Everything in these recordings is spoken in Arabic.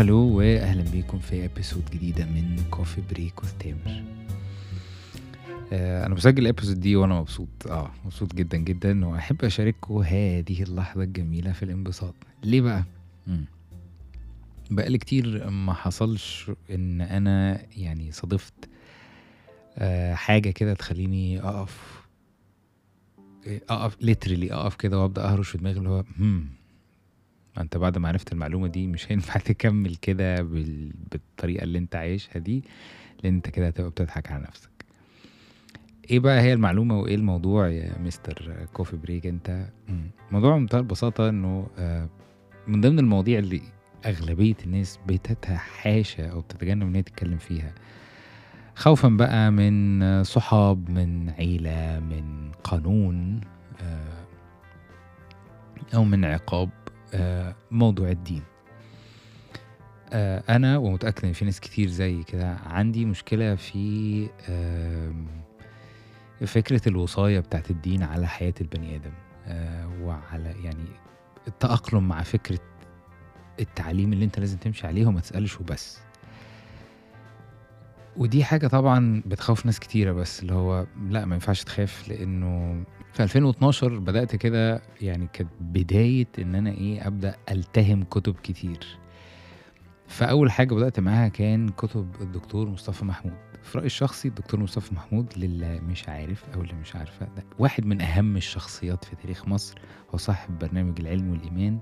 hello واهلا بيكم في episode جديدة من coffee break with تامر آه أنا بسجل ال episode دي وأنا مبسوط. آه مبسوط جدا جدا وأحب أشارككم هذه اللحظة الجميلة في الانبساط. ليه بقى؟ مم. بقالي كتير ما حصلش إن أنا يعني صادفت آه حاجة كده تخليني أقف أقف literally أقف كده وأبدأ أهرش في دماغي اللي هو انت بعد ما عرفت المعلومة دي مش هينفع تكمل كده بال... بالطريقة اللي انت عايشها دي لأن انت كده هتبقى بتضحك على نفسك. إيه بقى هي المعلومة وايه الموضوع يا مستر كوفي بريك انت. موضوع بمنتهى البساطه انه آه، من ضمن المواضيع اللي اغلبية الناس بتتحاشى أو بتتجنب ان هي تتكلم فيها خوفا بقى من صحاب من عيلة من قانون آه، أو من عقاب. موضوع الدين. آه، أنا ومتأكد إن في ناس كتير زي كده عندي مشكلة في فكرة الوصاية بتاعت الدين على حياة البني آدم. آه، وعلى يعني التأقلم مع فكرة التعليم اللي أنت لازم تمشي عليه وما تسألش وبس. ودي حاجة طبعا بتخوف ناس كتيرة بس اللي هو لا ما ينفعش تخاف لأنه في 2012 بدأت كده يعني كانت بداية إن أنا إيه أبدأ ألتهم كتب كتير. فأول حاجة بدأت معاها كان كتب الدكتور مصطفى محمود. في رأيي الشخصي الدكتور مصطفى محمود للي مش عارف أو اللي مش عارفة ده واحد من أهم الشخصيات في تاريخ مصر. هو صاحب برنامج العلم والإيمان.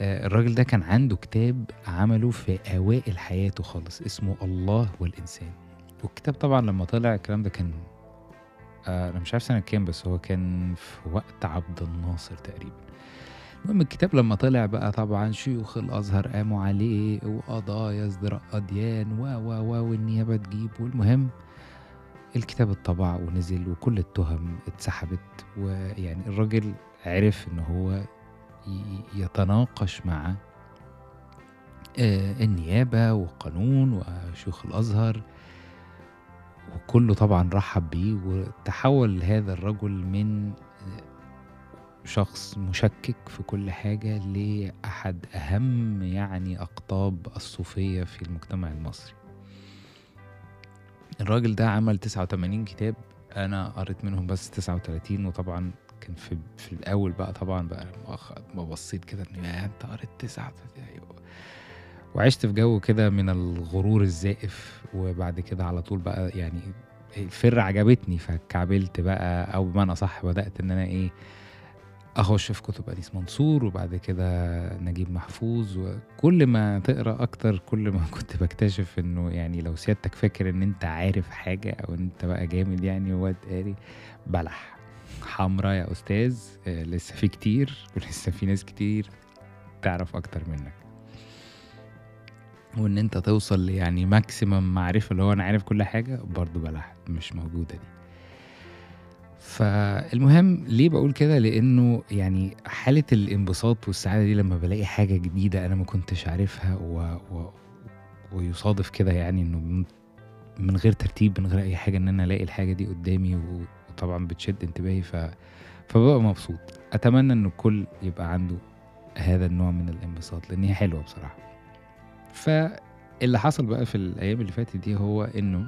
الراجل ده كان عنده كتاب عمله في أوائل حياته خالص اسمه الله والإنسان. والكتاب طبعا لما طلع الكلام ده كان آه، أنا مش عارف سنة كام بس هو كان في وقت عبد الناصر تقريبا. المهم الكتاب لما طلع بقى طبعا شيوخ الأزهر قاموا عليه وقضايا ازدراء أديان و و و والنيابة تجيب. والمهم الكتاب اتطبع ونزل وكل التهم اتسحبت ويعني الراجل عرف إن هو يتناقش مع آه، النيابة وقانون وشيوخ الأزهر وكله طبعا رحب بيه وتحول هذا الرجل من آه، شخص مشكك في كل حاجة لأحد أهم يعني أقطاب الصوفية في المجتمع المصري. الراجل ده عمل 89 كتاب أنا قريت منهم بس 39 وطبعا كان في في الأول بقى طبعا بقى ما بصيت كده إن يا أنت قريت تسعة أيوة. وعشت في جو كده من الغرور الزائف وبعد كده على طول بقى يعني الفر عجبتني فكعبلت بقى أو بمعنى صح بدأت إن أنا إيه أخش في كتب أنيس منصور وبعد كده نجيب محفوظ وكل ما تقرأ أكتر كل ما كنت بكتشف إنه يعني لو سيادتك فاكر إن أنت عارف حاجة أو إن أنت بقى جامد يعني واد قاري بلح حمرا يا أستاذ آه، لسه في كتير ولسه في ناس كتير تعرف أكتر منك. وإن أنت توصل يعني ماكسيمم معرفة اللي هو أنا عارف كل حاجة برضو بلح مش موجودة دي. فالمهم ليه بقول كده؟ لأنه يعني حالة الانبساط والسعادة دي لما بلاقي حاجة جديدة أنا ما كنتش عارفها و... و... ويصادف كده يعني إنه من- غير ترتيب من غير أي حاجة إن أنا ألاقي الحاجة دي قدامي و... وطبعا بتشد انتباهي ف... فببقى مبسوط. أتمنى إن الكل يبقى عنده هذا النوع من الانبساط لأن هي حلوة بصراحة. فاللي حصل بقى في الأيام اللي فاتت دي هو إنه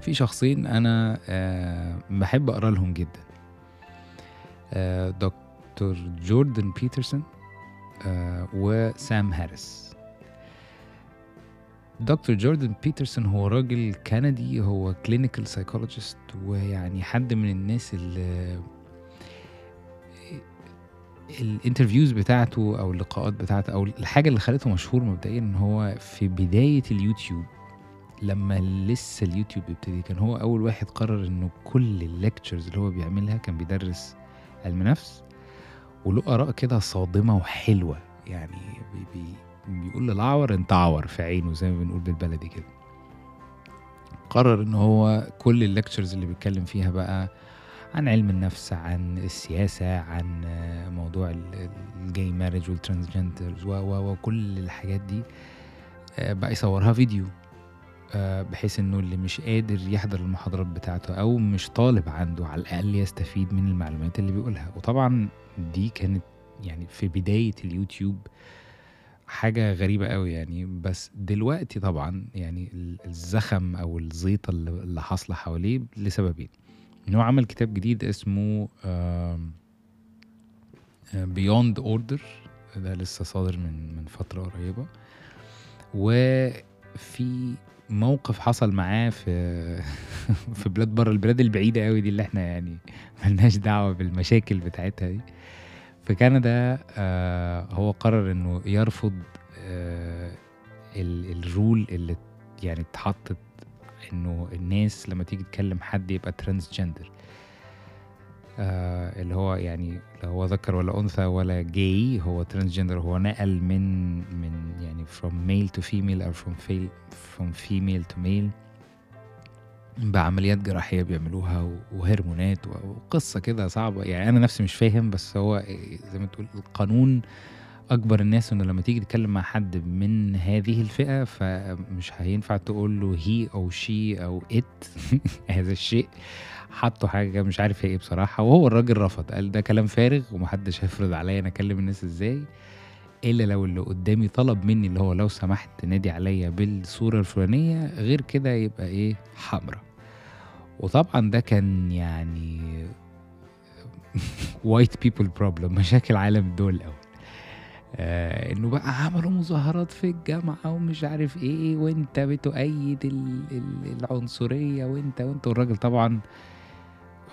في شخصين أنا آه بحب أقرأ لهم جدا. آه دكتور جوردن بيترسون آه وسام هاريس. دكتور جوردن بيترسون هو راجل كندي هو clinical psychologist ويعني حد من الناس اللي ال interviews بتاعته أو اللقاءات بتاعته أو الحاجة اللي خلته مشهور مبدئيا إن هو في بداية اليوتيوب لما لسه اليوتيوب بيبتدي كان هو أول واحد قرر إنه كل ال lectures اللي هو بيعملها كان بيدرس علم نفس وله آراء كده صادمة وحلوة يعني بي بي بيقول للعور انت عور في عينه زي ما بنقول بالبلدي كده. قرر إن هو كل ال lectures اللي بيتكلم فيها بقى عن علم النفس عن السياسة عن آه، موضوع ال- ال gay marriage وال transgenders وكل الحاجات دي آه، بقى يصورها فيديو آه، بحيث إنه اللي مش قادر يحضر المحاضرات بتاعته أو مش طالب عنده على الأقل يستفيد من المعلومات اللي بيقولها. وطبعا دي كانت يعني في بداية اليوتيوب حاجة غريبة أوي يعني بس دلوقتي طبعًا يعني ال الزخم أو الزيطة اللي حاصلة حواليه لسببين، إن هو عمل كتاب جديد اسمه Beyond Order. ده لسه صادر من من فترة قريبة، وفي موقف حصل معاه في في بلاد برّه، البلاد البعيدة أوي دي اللي إحنا يعني ما لناش دعوة بالمشاكل بتاعتها دي، في كندا آآ هو قرر إنه يرفض آآ ال الrule اللي يعني اتحطت إنه الناس لمّا تيجي تكلم حد يبقى transgender. آآ اللي هو يعني لا هو ذكر ولا أنثى ولا gay هو transgender هو نقل من من يعني from male to female أو from from female to male. بعمليات جراحية بيعملوها وهرمونات و وقصة كده صعبة، يعني أنا نفسي مش فاهم بس هو آآ زي ما تقول القانون أجبر الناس إنه لمّا تيجي تتكلم مع حد من هذه الفئة فمش هينفع تقول له he أو she أو it. هذا الشيء، حطّوا حاجة كده مش عارف هي إيه بصراحة، وهو الراجل رفض، قال ده كلام فارغ وما حدش هيفرض عليّا أنا أكلم الناس إزاي، إلا لو اللي قدامي طلب مني اللي هو لو سمحت تنادي عليّا بالصورة الفلانية، غير كده يبقى إيه حمرا. وطبعًا ده كان يعني white people problem مشاكل عالم الدول الأول. آآ إنه بقى عملوا مظاهرات في الجامعة ومش عارف إيه، وأنت بتؤيد ال ال العنصرية وأنت، وأنت، والراجل طبعًا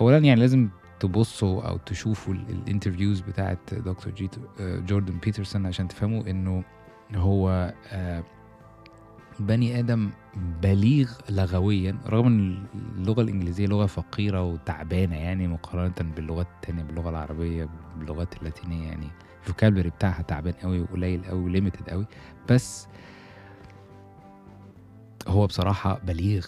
أولًا يعني لازم تبصوا أو تشوفوا ال الinterviews بتاعة دكتور جيت آآ جوردن بيترسون عشان تفهموا إنه هو آآ بني آدم بليغ لغويًا، رغم إن اللغة الإنجليزية لغة فقيرة وتعبانة يعني مقارنة باللغات التانية، باللغة العربية، باللغات اللاتينية يعني الvocabulary بتاعها تعبان أوي وقليل أوي وlimited أوي، بس هو بصراحة بليغ.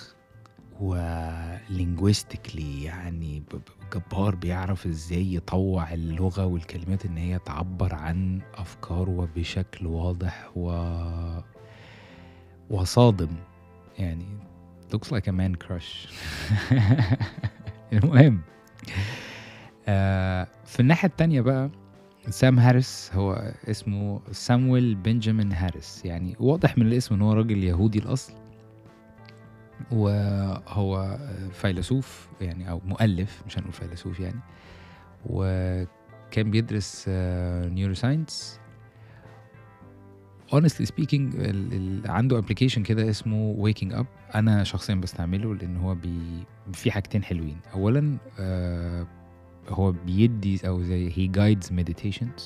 وlinguistically يعني ب ب جبار، بيعرف إزاي يطوّع اللغة والكلمات إن هي تعبّر عن أفكاره بشكل واضح و وصادم، يعني looks like a man crush. المهم آآ في الناحية التانية بقى سام هاريس هو اسمه سامويل بنجامين هاريس، يعني واضح من الاسم إن هو راجل يهودي الأصل. وهو فيلسوف يعني أو مؤلف مش هنقول فيلسوف يعني، وكان بيدرس speaking ال ال عنده application كده اسمه waking up. أنا شخصيًا باستعمله لإن هو بي فيه حاجتين حلوين، أولًا آآ هو بيدّي أو زي he guides meditations.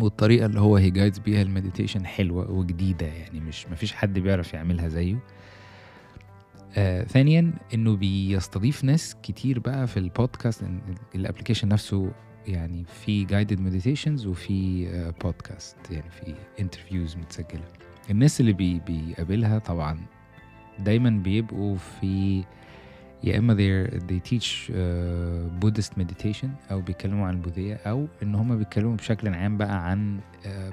والطريقة اللي هو he guides بيها الmeditation حلوة وجديدة يعني مش ما فيش حد بيعرف يعملها زيه. آآ ثانيًا إنه بيستضيف ناس كتير بقى في إن الapplication نفسه يعني فيه guided meditations وفيه آآ podcast يعني فيه interviews متسجلة. الناس اللي بي بيقابلها طبعًا دايمًا بيبقوا في يا إما they're they teach آآ Buddhist meditation أو بيتكلموا عن البوذية أو إن هم بيتكلموا بشكلٍ عام بقى عن آآ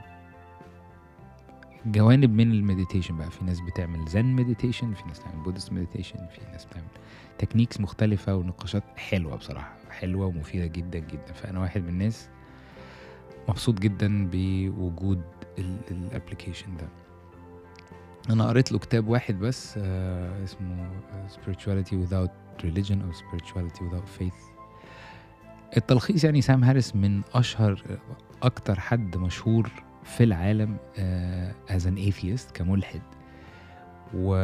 جوانب من الmeditation بقى، في ناس بتعمل Zen meditation، في ناس بتعمل Buddhist meditation، في ناس بتعمل techniques مختلفة ونقاشات حلوة بصراحة، حلوة ومفيدة جدًا، جدًا، فأنا واحد من الناس مبسوط جدًا بوجود ال الapplication ده. أنا قريت له كتاب واحد بس آآ اسمه spirituality without religion أو spirituality without faith. التلخيص يعني سام هاريس من أشهر أكتر حد مشهور في العالم as an atheist كملحد. و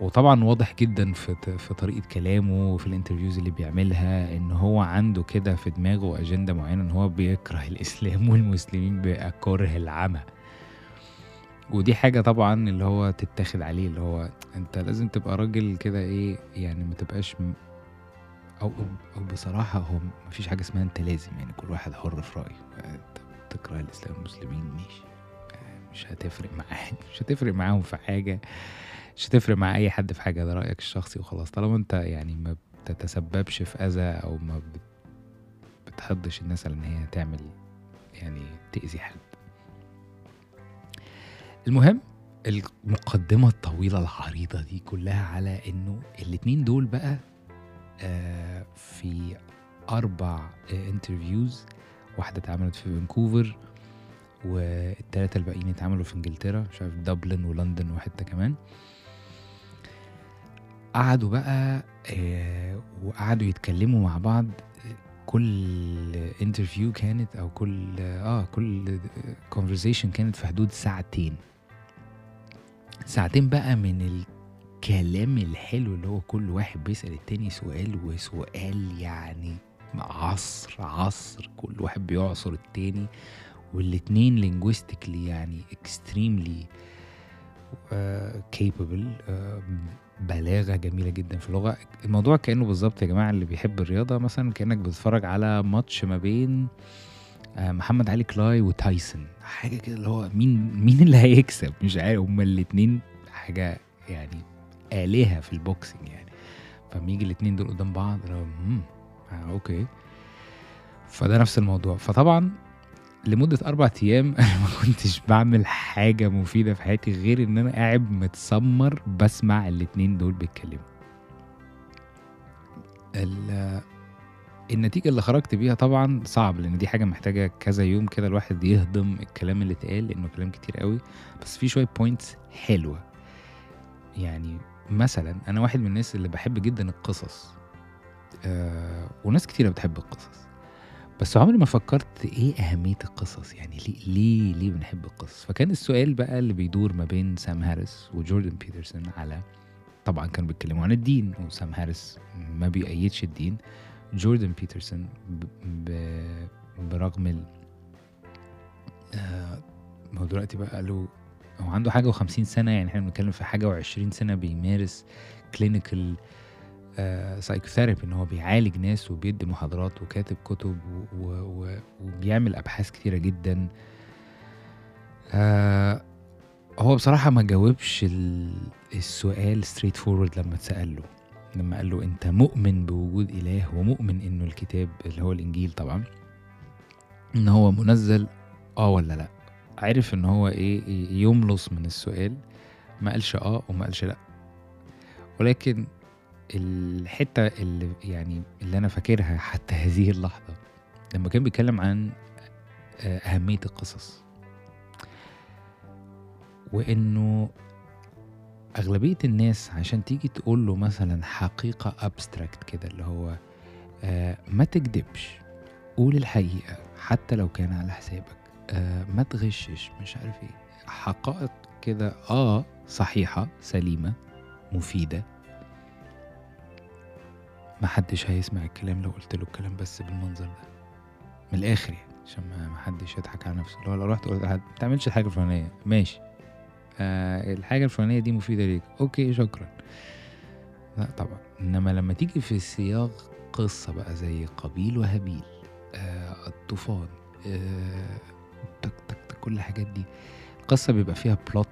وطبعًا واضح جدًا في في طريقة كلامه وفي الinterviews اللي بيعملها إن هو عنده كده في دماغه أجندة معينة إن هو بيكره الإسلام والمسلمين بكره العمى. ودي حاجة طبعًا اللي هو تتاخد عليه، اللي هو أنت لازم تبقى راجل كده إيه، يعني ما تبقاش م أو أو بصراحة هو ما فيش حاجة اسمها أنت لازم، يعني كل واحد حُر في رأيه، أنت بتكره الإسلام والمسلمين ماشي، آآ مش هتفرق معاه مش هتفرق معاهم في حاجة، مش هتفرق مع أي حد في حاجة، ده رأيك الشخصي وخلاص، طالما أنت يعني ما بتتسببش في أذى أو ما بت بتحضّش الناس على إن هي تعمل يعني تأذي حد. المهم المقدمة الطويلة العريضة دي كلها على إنه الاتنين دول بقى آآ في 4 interviews واحدة اتعملت في فانكوفر، والتلاتة الباقيين اتعملوا في انجلترا مش عارف دبلن ولندن وحتة كمان. قعدوا بقى آه، وقعدوا يتكلموا مع بعض. كل interview كانت أو كل آه كل conversation كانت في حدود ساعتين. ساعتين بقى من الكلام الحلو اللي هو كل واحد بيسأل التاني سؤال وسؤال يعني عصر عصر كل واحد بيعصر التاني والاتنين linguistically يعني extremely uh, capable uh, بلاغة جميلة جدا في اللغة. الموضوع كأنه بالظبط يا جماعة اللي بيحب الرياضة مثلا كأنك بتتفرج على ماتش ما بين آه، محمد علي كلاي وتايسون. حاجة كده اللي هو مين مين اللي هيكسب؟ مش عارف هما الاتنين حاجة يعني آلهة في ال boxing يعني. فلما يجي الاتنين دول قدام بعض آه، okay فده نفس الموضوع فطبعا لمدة أربع أيام أنا ما كنتش بعمل حاجة مفيدة في حياتي غير إن أنا قاعد متسمر بسمع الاتنين دول بيتكلموا. ال- النتيجة اللي خرجت بيها طبعا صعب لأن دي حاجة محتاجة كذا يوم كده الواحد يهضم الكلام اللي اتقال لأنه كلام كتير قوي بس في شوية points حلوة. يعني مثلا أنا واحد من الناس اللي بحب جدا القصص. آه وناس كتيرة بتحب القصص. بس عمري ما فكرت إيه أهمية القصص يعني ليه ليه ليه بنحب القصص فكان السؤال بقى اللي بيدور ما بين سام هاريس وجوردن بيترسون على طبعا كانوا بيتكلموا عن الدين وسام هاريس ما بيأيدش الدين جوردن بيترسون. برغم ال آه، هو دلوقتي بقى له هو عنده حاجة وخمسين سنة يعني إحنا بنتكلم في حاجة وعشرين سنة بيمارس clinical psychotherapy إن هو بيعالج ناس وبيدي محاضرات وكاتب كتب وبيعمل أبحاث كتيرة جدا. آه هو بصراحة ما جاوبش ال- السؤال straightforward لما اتسال له لما قال له أنت مؤمن بوجود إله ومؤمن إنه الكتاب اللي هو الإنجيل طبعا؟ إن هو منزل آه ولا لأ؟ عرف إن هو إيه يملص من السؤال. ما قالش آه وما قالش لأ. ولكن الحتة اللي يعني اللي أنا فاكرها حتى هذه اللحظة لما كان بيتكلم عن آه، أهمية القصص. وإنه أغلبية الناس عشان تيجي تقول له مثلا حقيقة ابستراكت كده اللي هو آه، ما تكذبش قول الحقيقة حتى لو كان على حسابك آه، ما تغشش مش عارف إيه. حقائق كده آه صحيحة سليمة مفيدة. محدش هيسمع الكلام لو قلت له الكلام بس بالمنظر ده. من الآخر يعني عشان ما محدش يضحك على نفسه. لو لو رحت قلت ما تعملش الحاجة الفلانية. ماشي. آه الحاجة الفلانية دي مفيدة ليك. أوكي شكرا. لا طبعا. إنما لما تيجي في سياق قصة بقى زي قابيل وهابيل آه الطوفان آه تك تك تك كل الحاجات دي القصة بيبقى فيها بلوت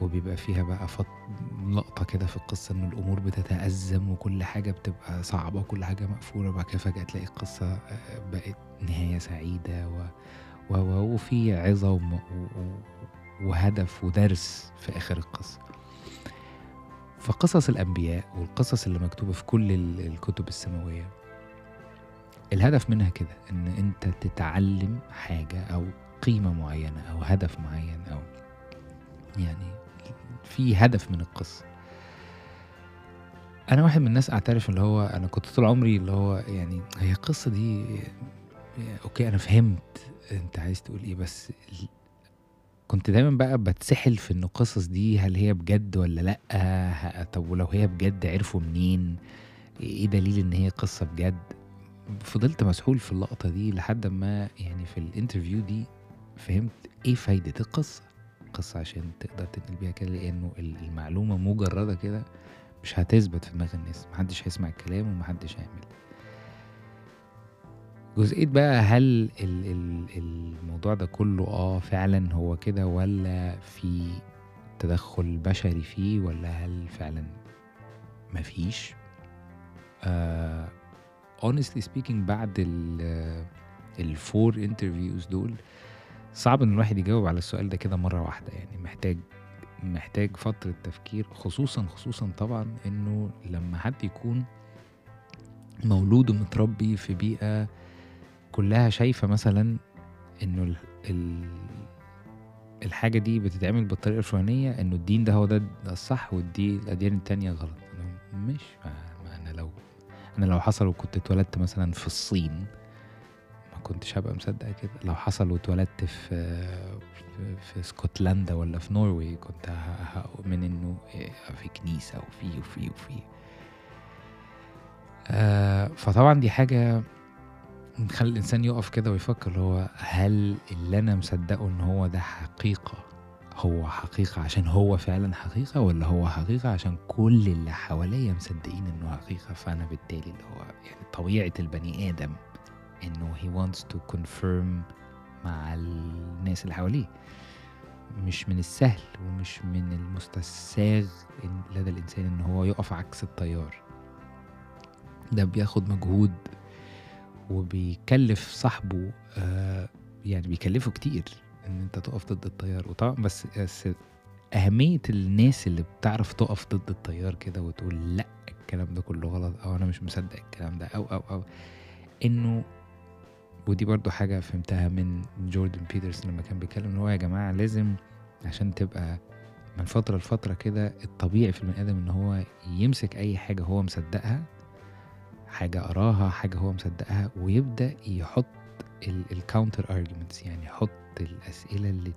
وبيبقى فيها بقى فط... لقطة كده في القصة إن الأمور بتتأزم وكل حاجة بتبقى صعبة وكل حاجة مقفولة وبعد كده فجأة تلاقي القصة آه، بقت نهاية سعيدة و... و... و... وفي عظة وم... و... و... وهدف ودرس في آخر القصة. فقصص الأنبياء والقصص اللي مكتوبة في كل ال- الكتب السماوية الهدف منها كده إن أنت تتعلم حاجة أو قيمة معينة أو هدف معين أو يعني في هدف من القصة. أنا واحد من الناس أعترف اللي هو أنا كنت طول عمري اللي هو يعني هي القصة دي Okay أنا فهمت أنت عايز تقول إيه بس كنت دايما بقى بتسحل في إن القصص دي هل هي بجد ولا ه- طب ولو هي بجد عرفوا منين؟ إيه دليل إن هي قصة بجد؟ فضلت مسحول في اللقطة دي لحد ما يعني في ال interview دي فهمت إيه فايدة القصة قصة عشان تقدر تنقل بيها كده لأنه ال- المعلومة مجردة كده مش هتثبت في دماغ الناس. محدش هيسمع الكلام ومحدش هيعمل. جزئية بقى هل ال- ال- الموضوع ده كله آه فعلا هو كده ولا في تدخل بشري فيه ولا هل فعلا مفيش؟ آه honestly speaking بعد ال الفور انترفيوز دول صعب إن الواحد يجاوب على السؤال ده كده مرة واحدة يعني محتاج محتاج فترة تفكير خصوصا خصوصا طبعا إنه لما حد يكون مولود ومتربي في بيئة كلها شايفة مثلا إنه ال- ال الحاجة دي بتتعمل بالطريقة الفلانية إنه الدين ده هو ده الصح والدي الأديان التانية غلط. مش ما أنا لو أنا لو حصل وكنت اتولدت مثلا في الصين كنتش هبقى مصدق كده. لو حصل واتولدت في في, اسكتلندا ولا في نرويج كنت هؤمن إنه في كنيسة وفي وفي وفي. آه فطبعا دي حاجة تخلي الإنسان يقف كده ويفكر هو هل اللي أنا مصدقه إن هو ده حقيقة هو حقيقة عشان هو فعلا حقيقة ولا هو حقيقة عشان كل اللي حواليا مصدقين إنه حقيقة؟ فأنا بالتالي اللي هو يعني طبيعة البني آدم إنه he wants to confirm مع الناس اللي حواليه. مش من السهل ومش من المستساغ لدى الإنسان إن هو يقف عكس التيار. ده بياخد مجهود وبيكلف صاحبه آه يعني بيكلفه كتير إن أنت تقف ضد التيار. وطبعا بس, بس أهمية الناس اللي بتعرف تقف ضد التيار كده وتقول لأ الكلام ده كله غلط أو أنا مش مصدق الكلام ده أو أو أو إنه ودي برضو حاجة فهمتها من جوردن بيترسون لما كان بيتكلم إن هو يا جماعة لازم عشان تبقى من فترة لفترة كده الطبيعي في البني آدم إن هو يمسك أي حاجة هو مصدقها حاجة قراها حاجة هو مصدقها ويبدأ يحط ال counter arguments يعني يحط الأسئلة اللي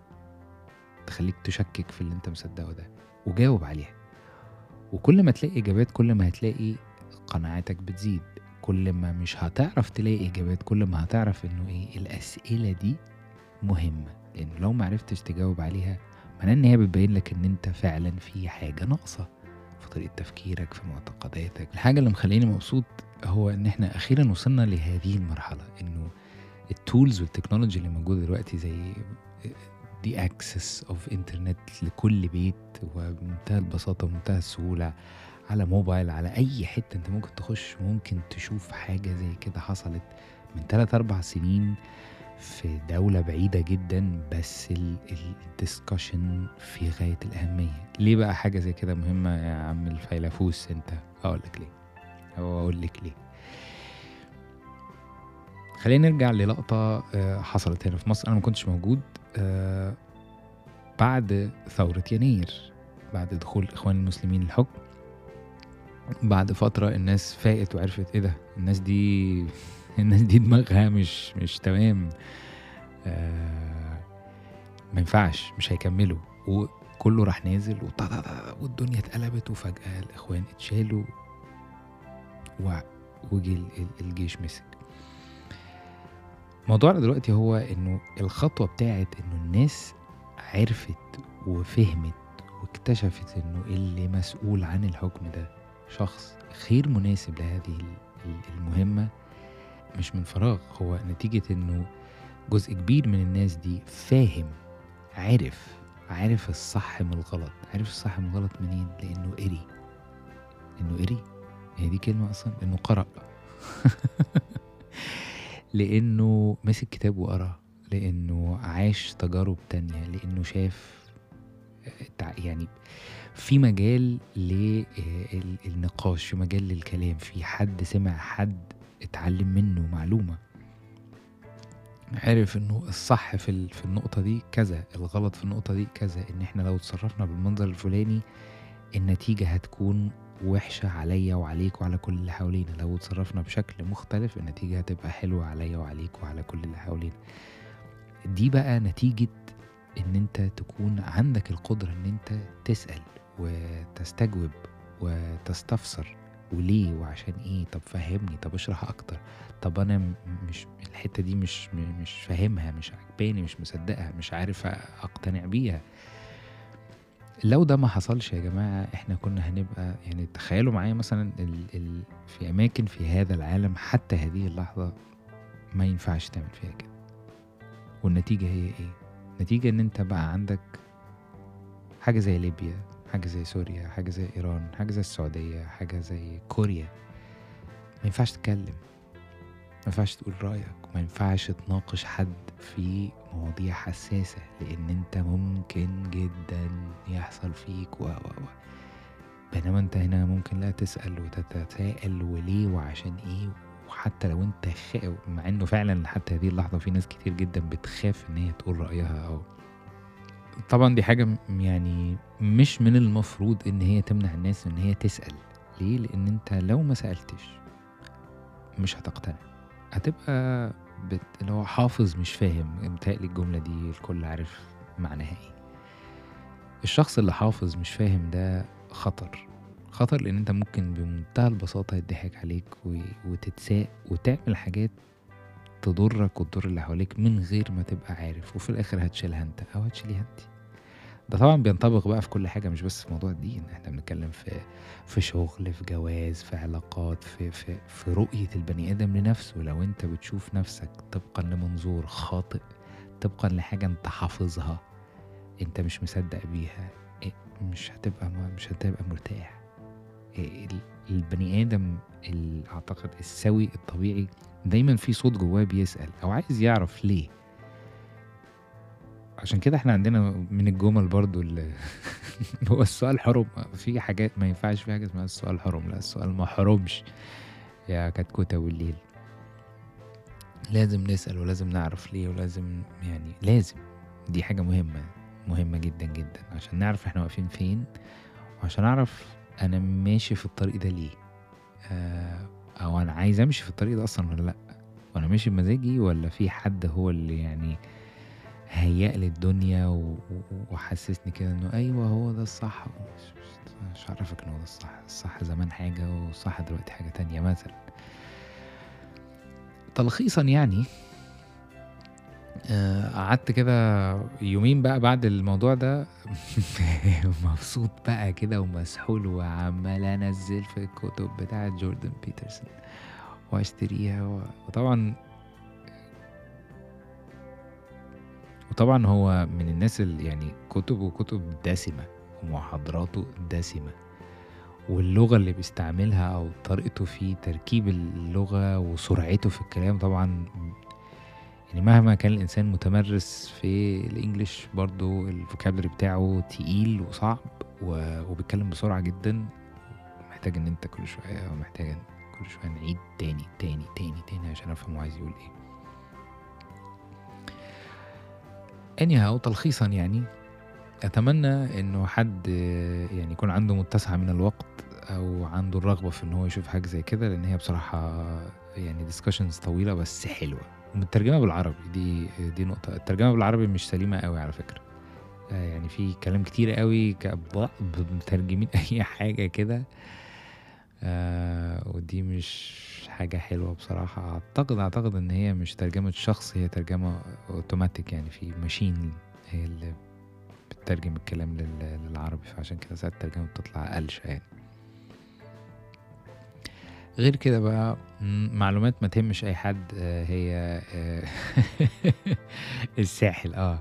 تخليك تشكك في اللي أنت مصدقه ده وجاوب عليها. وكل ما تلاقي إجابات كل ما هتلاقي قناعاتك بتزيد. كل ما مش هتعرف تلاقي إجابات كل ما هتعرف إنه إيه الأسئلة دي مهمة لأن لو معرفتش تجاوب عليها معناه إن هي بتبين لك إن أنت فعلا في حاجة ناقصة في طريقة تفكيرك في معتقداتك. الحاجة اللي مخليني مبسوط هو إن إحنا أخيرا وصلنا لهذه المرحلة إنه ال tools وال technology اللي موجودة دلوقتي زي the access of internet لكل بيت وبمنتهى البساطة ومنتهى السهولة. على موبايل على أي حتة أنت ممكن تخش ممكن تشوف حاجة زي كده حصلت من 3 4 سنين في دولة بعيدة جدا بس الدiscussion في غاية الأهمية. ليه بقى حاجة زي كده مهمة يا عم الفيلافوس أنت؟ أقول لك ليه. أو لك ليه. خلينا نرجع للقطة آه، حصلت هنا في مصر. أنا ما كنتش موجود آه، بعد ثورة يناير بعد دخول الإخوان المسلمين الحكم. بعد فترة الناس فاقت وعرفت إيه ده. الناس دي الناس دي دماغها مش مش تمام. آه ما ينفعش مش هيكملوا. وكله راح نازل والدنيا اتقلبت وفجأة الإخوان اتشالوا وجي ال- ال- الجيش مسك. موضوعنا دلوقتي هو إنه الخطوة بتاعت إنه الناس عرفت وفهمت واكتشفت إنه اللي مسؤول عن الحكم ده شخص غير مناسب لهذه ال- ال- المهمة مش من فراغ هو نتيجة إنه جزء كبير من الناس دي فاهم عارف عارف الصح من الغلط عارف الصح من الغلط منين؟ لأنه قري. انه قري. هي دي كلمة أصلا انه قرأ. لأنه مسك كتاب وقرأ لأنه عاش تجارب تانية لأنه شاف يعني في مجال للنقاش في مجال للكلام في حد سمع حد اتعلم منه معلومة. عرف إنه الصح في في النقطة دي كذا الغلط في النقطة دي كذا إن إحنا لو اتصرفنا بالمنظر الفلاني النتيجة هتكون وحشة عليا وعليك وعلى كل اللي حوالينا. لو اتصرفنا بشكل مختلف النتيجة هتبقى حلوة عليا وعليك وعلى كل اللي حوالينا. دي بقى نتيجة إن أنت تكون عندك القدرة إن أنت تسأل وتستجوب وتستفسر وليه وعشان إيه؟ طب فهمني طب اشرح أكتر. طب أنا مش الحتة دي مش مش فاهمها مش عجباني مش مصدقها مش عارف أقتنع بيها. لو ده ما حصلش يا جماعة إحنا كنا هنبقى يعني تخيلوا معايا مثلا ال ال في أماكن في هذا العالم حتى هذه اللحظة ما ينفعش تعمل فيها كده. والنتيجة هي إيه؟ نتيجة إن أنت بقى عندك حاجة زي ليبيا حاجة زي سوريا حاجة زي إيران حاجة زي السعودية حاجة زي كوريا. ما ينفعش تتكلم. ما ينفعش تقول رأيك. ما ينفعش تناقش حد في مواضيع حساسة لأن أنت ممكن جدا يحصل فيك و و و. بينما أنت هنا ممكن لا تسأل وتتساءل وليه وعشان إيه؟ وحتى لو انت خ... مع انه فعلا حتى هذه اللحظة في ناس كتير جدا بتخاف إن هي تقول رأيها أو طبعا دي حاجة يعني مش من المفروض إن هي تمنع الناس إن هي تسأل. ليه؟ لأن أنت لو ما سألتش مش هتقتنع. هتبقى بت... اللي هو حافظ مش فاهم. متهيألي الجملة دي الكل عارف معناها إيه. الشخص اللي حافظ مش فاهم ده خطر. خطر لأن أنت ممكن بمنتهى البساطة يضحك عليك و... وتتساق وتعمل حاجات تضرك وتضر اللي حواليك من غير ما تبقى عارف وفي الآخر هتشيلها أنت أو هتشيليها أنت. ده طبعا بينطبق بقى في كل حاجة مش بس في موضوع الدين. إحنا بنتكلم في في شغل في جواز في علاقات في في في رؤية البني آدم لنفسه. لو أنت بتشوف نفسك طبقا لمنظور خاطئ طبقا لحاجة أنت حافظها أنت مش مصدق بيها مش هتبقى مش هتبقى مرتاح. البني آدم أعتقد السوي الطبيعي دايما في صوت جواه بيسأل أو عايز يعرف ليه. عشان كده إحنا عندنا من الجمل برضو اللي هو السؤال حرم في حاجات ما ينفعش في حاجة اسمها السؤال حرم لا السؤال ما حرمش يا كتكوتة والليل. لازم نسأل ولازم نعرف ليه ولازم يعني لازم. دي حاجة مهمة مهمة جدا جدا. عشان نعرف إحنا واقفين فين وعشان اعرف أنا ماشي في الطريق ده ليه؟ آه أو أنا عايز أمشي في الطريق ده أصلا ولا لأ؟ وأنا ماشي بمزاجي ولا في حد هو اللي يعني هيأ لي الدنيا وحسسني كده إنه أيوه هو ده الصح؟ مش, عارفك ان هو ده الصح الصح زمان حاجة والصح دلوقتي حاجة تانية مثلا. تلخيصا يعني قعدت كده يومين بقى بعد الموضوع ده مبسوط بقى كده ومسحول وعمال انزل في الكتب بتاعه جوردن بيترسون واشتريها وطبعا وطبعا هو من الناس اللي يعني كتبه كتب دسمة ومحاضراته دسمة واللغة اللي بيستعملها أو طريقته في تركيب اللغة وسرعته في الكلام طبعا يعني مهما كان الإنسان متمرس في الإنجليش برضو الفوكابلري بتاعه تقيل وصعب وبيتكلم بسرعة جدا محتاج إن أنت كل شوية محتاج كل شوية نعيد تاني تاني تاني تاني عشان أفهم هو عايز يقول إيه. Anyhow تلخيصا يعني أتمنى إنه حد يعني يكون عنده متسع من الوقت أو عنده الرغبة في إن هو يشوف حاجة زي كده لأن هي بصراحة يعني ديسكشنز طويلة بس حلوة. ومترجمه بالعربي دي دي نقطة. الترجمة بالعربي مش سليمة قوي على فكرة. آه، يعني في كلام كتير قوي مترجمين أي حاجة كده. آه ودي مش حاجة حلوة بصراحة. أعتقد أعتقد إن هي مش ترجمة شخص هي ترجمة أوتوماتيك يعني في ماشين هي اللي بتترجم الكلام لل- للعربي. فعشان كده ساعات الترجمة بتطلع قلشة يعني. غير كده بقى. معلومات ما تهمش أي حد آه، هي آه، الساحل آه.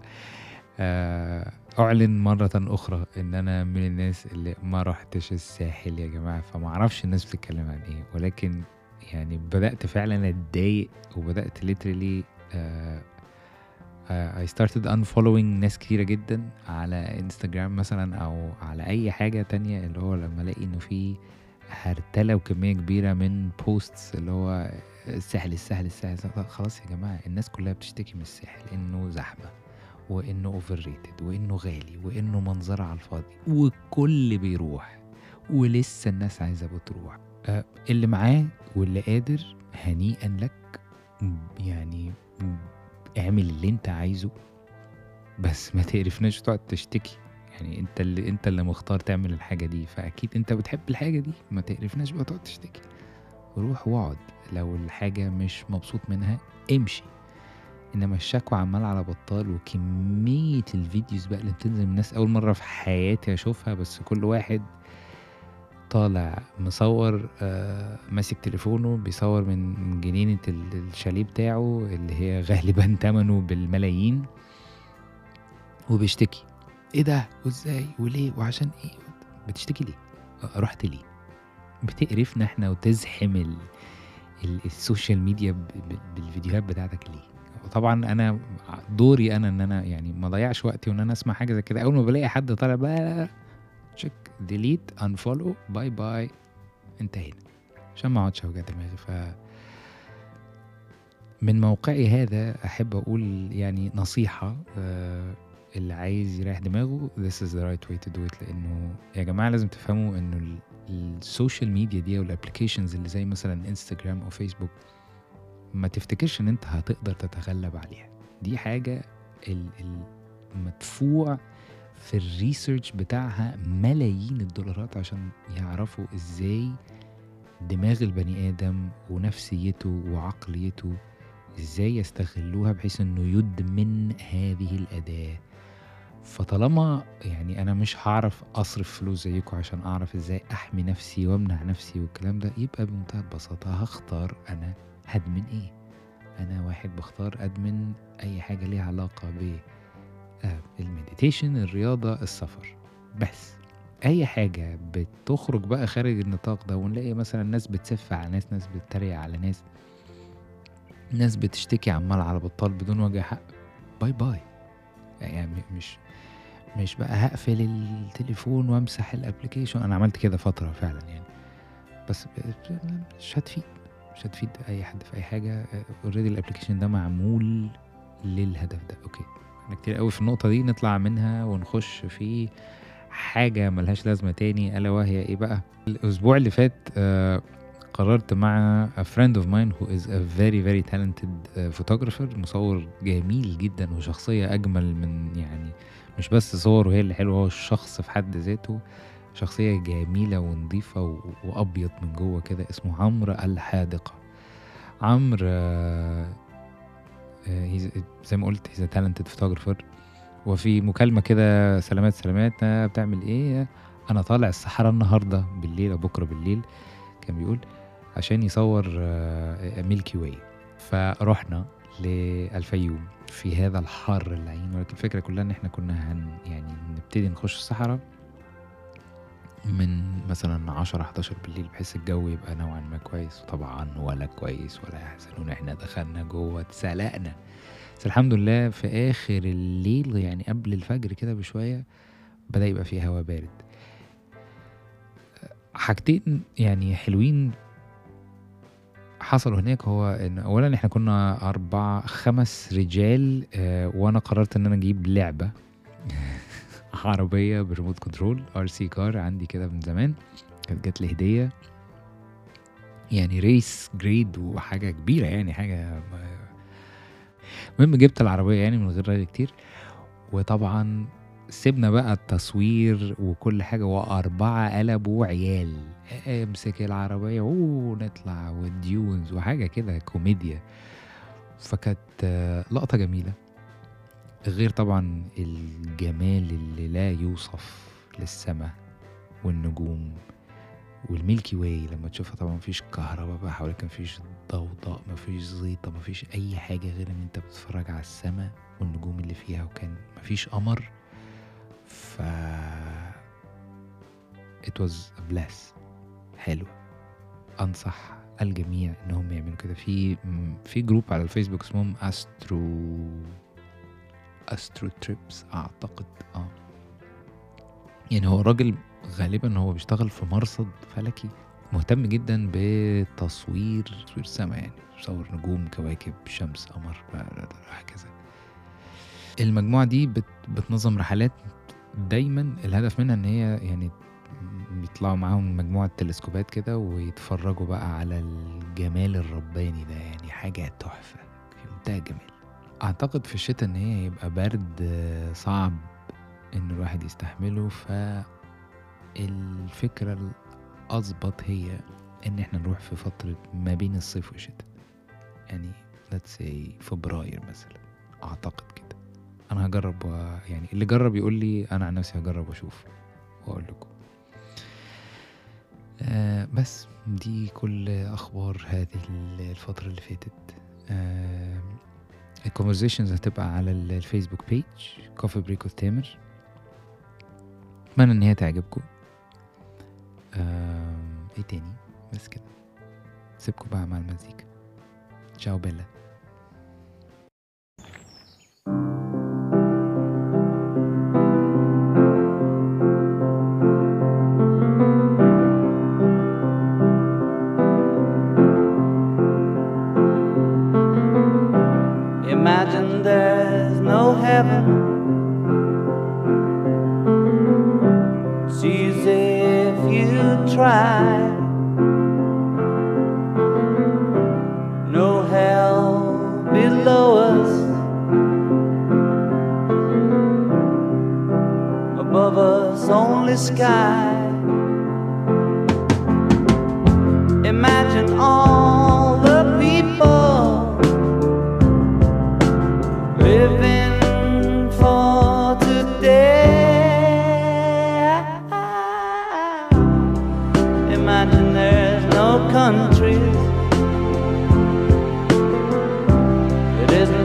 آه، أعلن مرة أخرى إن أنا من الناس اللي ما رحتش الساحل يا جماعة فما أعرفش الناس بتتكلم عن إيه. ولكن يعني بدأت فعلا أتضايق وبدأت literally I started unfollowing ناس كتيرة جدا على انستجرام مثلا أو على أي حاجة تانية اللي هو لما ألاقي إنه في هرتلة وكمية كبيرة من بوستس اللي هو الساحل الساحل الساحل. خلاص يا جماعة الناس كلها بتشتكي من الساحل إنه زحمة وإنه overrated وإنه غالي وإنه منظرة على الفاضي والكل بيروح ولسه الناس عايزة بتروح آه، اللي معاه واللي قادر هنيئا لك يعني اعمل اللي أنت عايزه بس ما تقرفناش تقعد تشتكي يعني انت اللي انت اللي مختار تعمل الحاجة دي فأكيد انت بتحب الحاجة دي ما تقرفناش بقى تقعد تشتكي. روح واقعد لو الحاجة مش مبسوط منها امشي. إنما الشكوى عمال على بطال وكمية الفيديوز بقى اللي بتنزل من الناس أول مرة في حياتي أشوفها بس كل واحد طالع مصور آه ماسك تليفونه بيصور من جنينة ال- الشاليه بتاعه اللي هي غالبا تمنه بالملايين وبيشتكي. إيه ده؟ وإزاي؟ وليه؟ وعشان إيه؟ بتشتكي ليه؟ آه، رحت ليه؟ بتقرفنا إحنا وتزحم ال... ال... ال social media ب... بالفيديوهات بتاعتك ليه؟ طبعا أنا دوري أنا إن أنا يعني ما ضيعش وقتي وإن أنا أسمع حاجة زي كده. أول ما بلاقي حد طالع بقى تشيك delete unfollow bye bye انتهينا. عشان ما أقعدش أوجع دماغي. ف من موقعي هذا أحب أقول يعني نصيحة آه، اللي عايز يريح دماغه this is the right way to do it لأنه يا جماعة لازم تفهموا ال- ال social media دي وال applications اللي زي مثلا انستجرام أو فيسبوك ما تفتكرش إن أنت هتقدر تتغلب عليها. دي حاجة ال- المدفوع في ال research بتاعها ملايين الدولارات عشان يعرفوا إزاي دماغ البني آدم ونفسيته وعقليته إزاي يستغلوها بحيث إنه يدمن هذه الأداة. فطالما يعني أنا مش هعرف أصرف فلوس زيكم عشان أعرف إزاي أحمي نفسي وأمنع نفسي والكلام ده يبقى بمنتهى البساطة هختار أنا هدمن إيه. أنا واحد بختار أدمن أي حاجة ليها علاقة ب آه، المديتيشن الرياضة السفر. بس أي حاجة بتخرج بقى خارج النطاق ده ونلاقي مثلا ناس بتسف على ناس ناس بتتريق على ناس ناس بتشتكي عمال على بطال بدون وجه حق bye bye. يعني مش مش بقى هقفل التليفون وامسح ال application. أنا عملت كده فترة فعلا يعني. بس مش هتفيد مش هتفيد أي حد في أي حاجة. Already ال application ده معمول للهدف ده. Okay. إحنا كتير قوي في النقطة دي. نطلع منها ونخش في حاجة ملهاش لازمة تاني ألا وهي إيه بقى؟ الأسبوع اللي فات آه قررت مع a friend of mine who is a very very talented آه، photographer. مصور جميل جدا وشخصية أجمل من يعني مش بس صوره هي اللي حلوة هو الشخص في حد ذاته شخصية جميلة ونظيفة وأبيض من جوه كده اسمه عمرو الحادقة. عمرو آه، آه، زي ما قلت a talented photographer. وفي مكالمة كده سلامات سلامات آه، بتعمل إيه؟ أنا طالع الصحراء النهاردة بالليل أو بكرة بالليل كان بيقول عشان يصور ميلكي واي. فرحنا للفيوم. في هذا الحر اللعين ولكن الفكرة كلها إن إحنا كنا هن يعني نبتدي نخش الصحراء من مثلا 10 11 بالليل بحيث الجو يبقى نوعا ما كويس وطبعا ولا كويس ولا يحزنون إحنا دخلنا جوه اتسلقنا. بس الحمد لله في آخر الليل يعني قبل الفجر كده بشوية بدأ يبقى فيه هواء بارد. حاجتين يعني حلوين حصلوا هناك هو إن اولا إحنا كنا أربع خمس رجال آه وأنا قررت إن أنا أجيب لعبة عربية ب remote control RC car عندي كده من زمان كانت جات لي هدية. يعني race grade وحاجة كبيرة يعني حاجة المهم جبت العربية يعني من غير رأي كتير. وطبعا سيبنا بقى التصوير وكل حاجة وأربعة قلبوا عيال امسك العربية ونطلع وال dunes وحاجة كده كوميديا. فكانت لقطة جميلة. غير طبعا الجمال اللي لا يوصف للسماء والنجوم وال Milky Way. لما تشوفها طبعا مفيش كهرباء بقى حواليك مفيش ضوضاء مفيش زيطة مفيش أي حاجة غير إن أنت بتتفرج على السماء والنجوم اللي فيها. وكان مفيش قمر ف it was a bless. حلو. أنصح الجميع إنهم يعملوا كده. في في جروب على الفيسبوك اسمهم Astro Astro Trips أعتقد. آه. يعني هو راجل غالبا هو بيشتغل في مرصد فلكي. مهتم جدا بتصوير تصوير سماء يعني. بيصور نجوم كواكب شمس قمر هكذا. المجموعة دي بت بتنظم رحلات دايما الهدف منها إن هي يعني بيطلعوا معاهم مجموعة تلسكوبات كده ويتفرجوا بقى على الجمال الرباني ده. يعني حاجة تحفة في منتهى الجمال أعتقد في الشتاء إن هي يبقى برد صعب إن الواحد يستحمله. فالفكرة الأظبط هي إن إحنا نروح في فترة ما بين الصيف والشتاء. يعني let's say فبراير مثلا أعتقد كده. أنا هجرب و... يعني اللي جرب يقول لي أنا عن نفسي هجرب وأشوف وأقول لكم. آه بس دي كل أخبار هذه ال- الفترة اللي فاتت. آه ال conversations هتبقى على ال- الفيسبوك page Coffee Break with تامر أتمنى إن هي تعجبكم. آه إيه تاني؟ بس كده. سيبكم بقى مع المزيكا. ciao bella.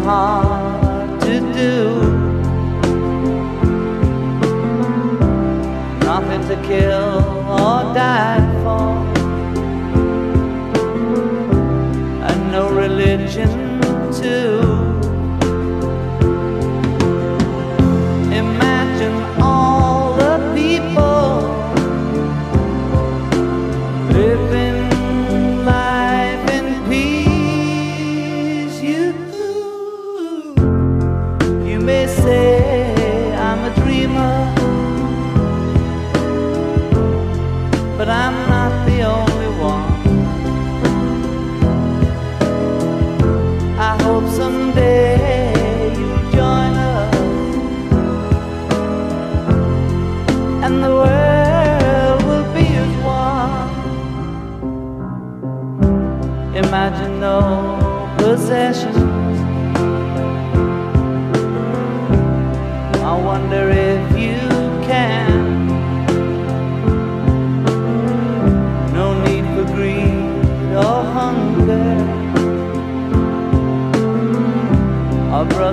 Hard to do. Nothing to kill or die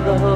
other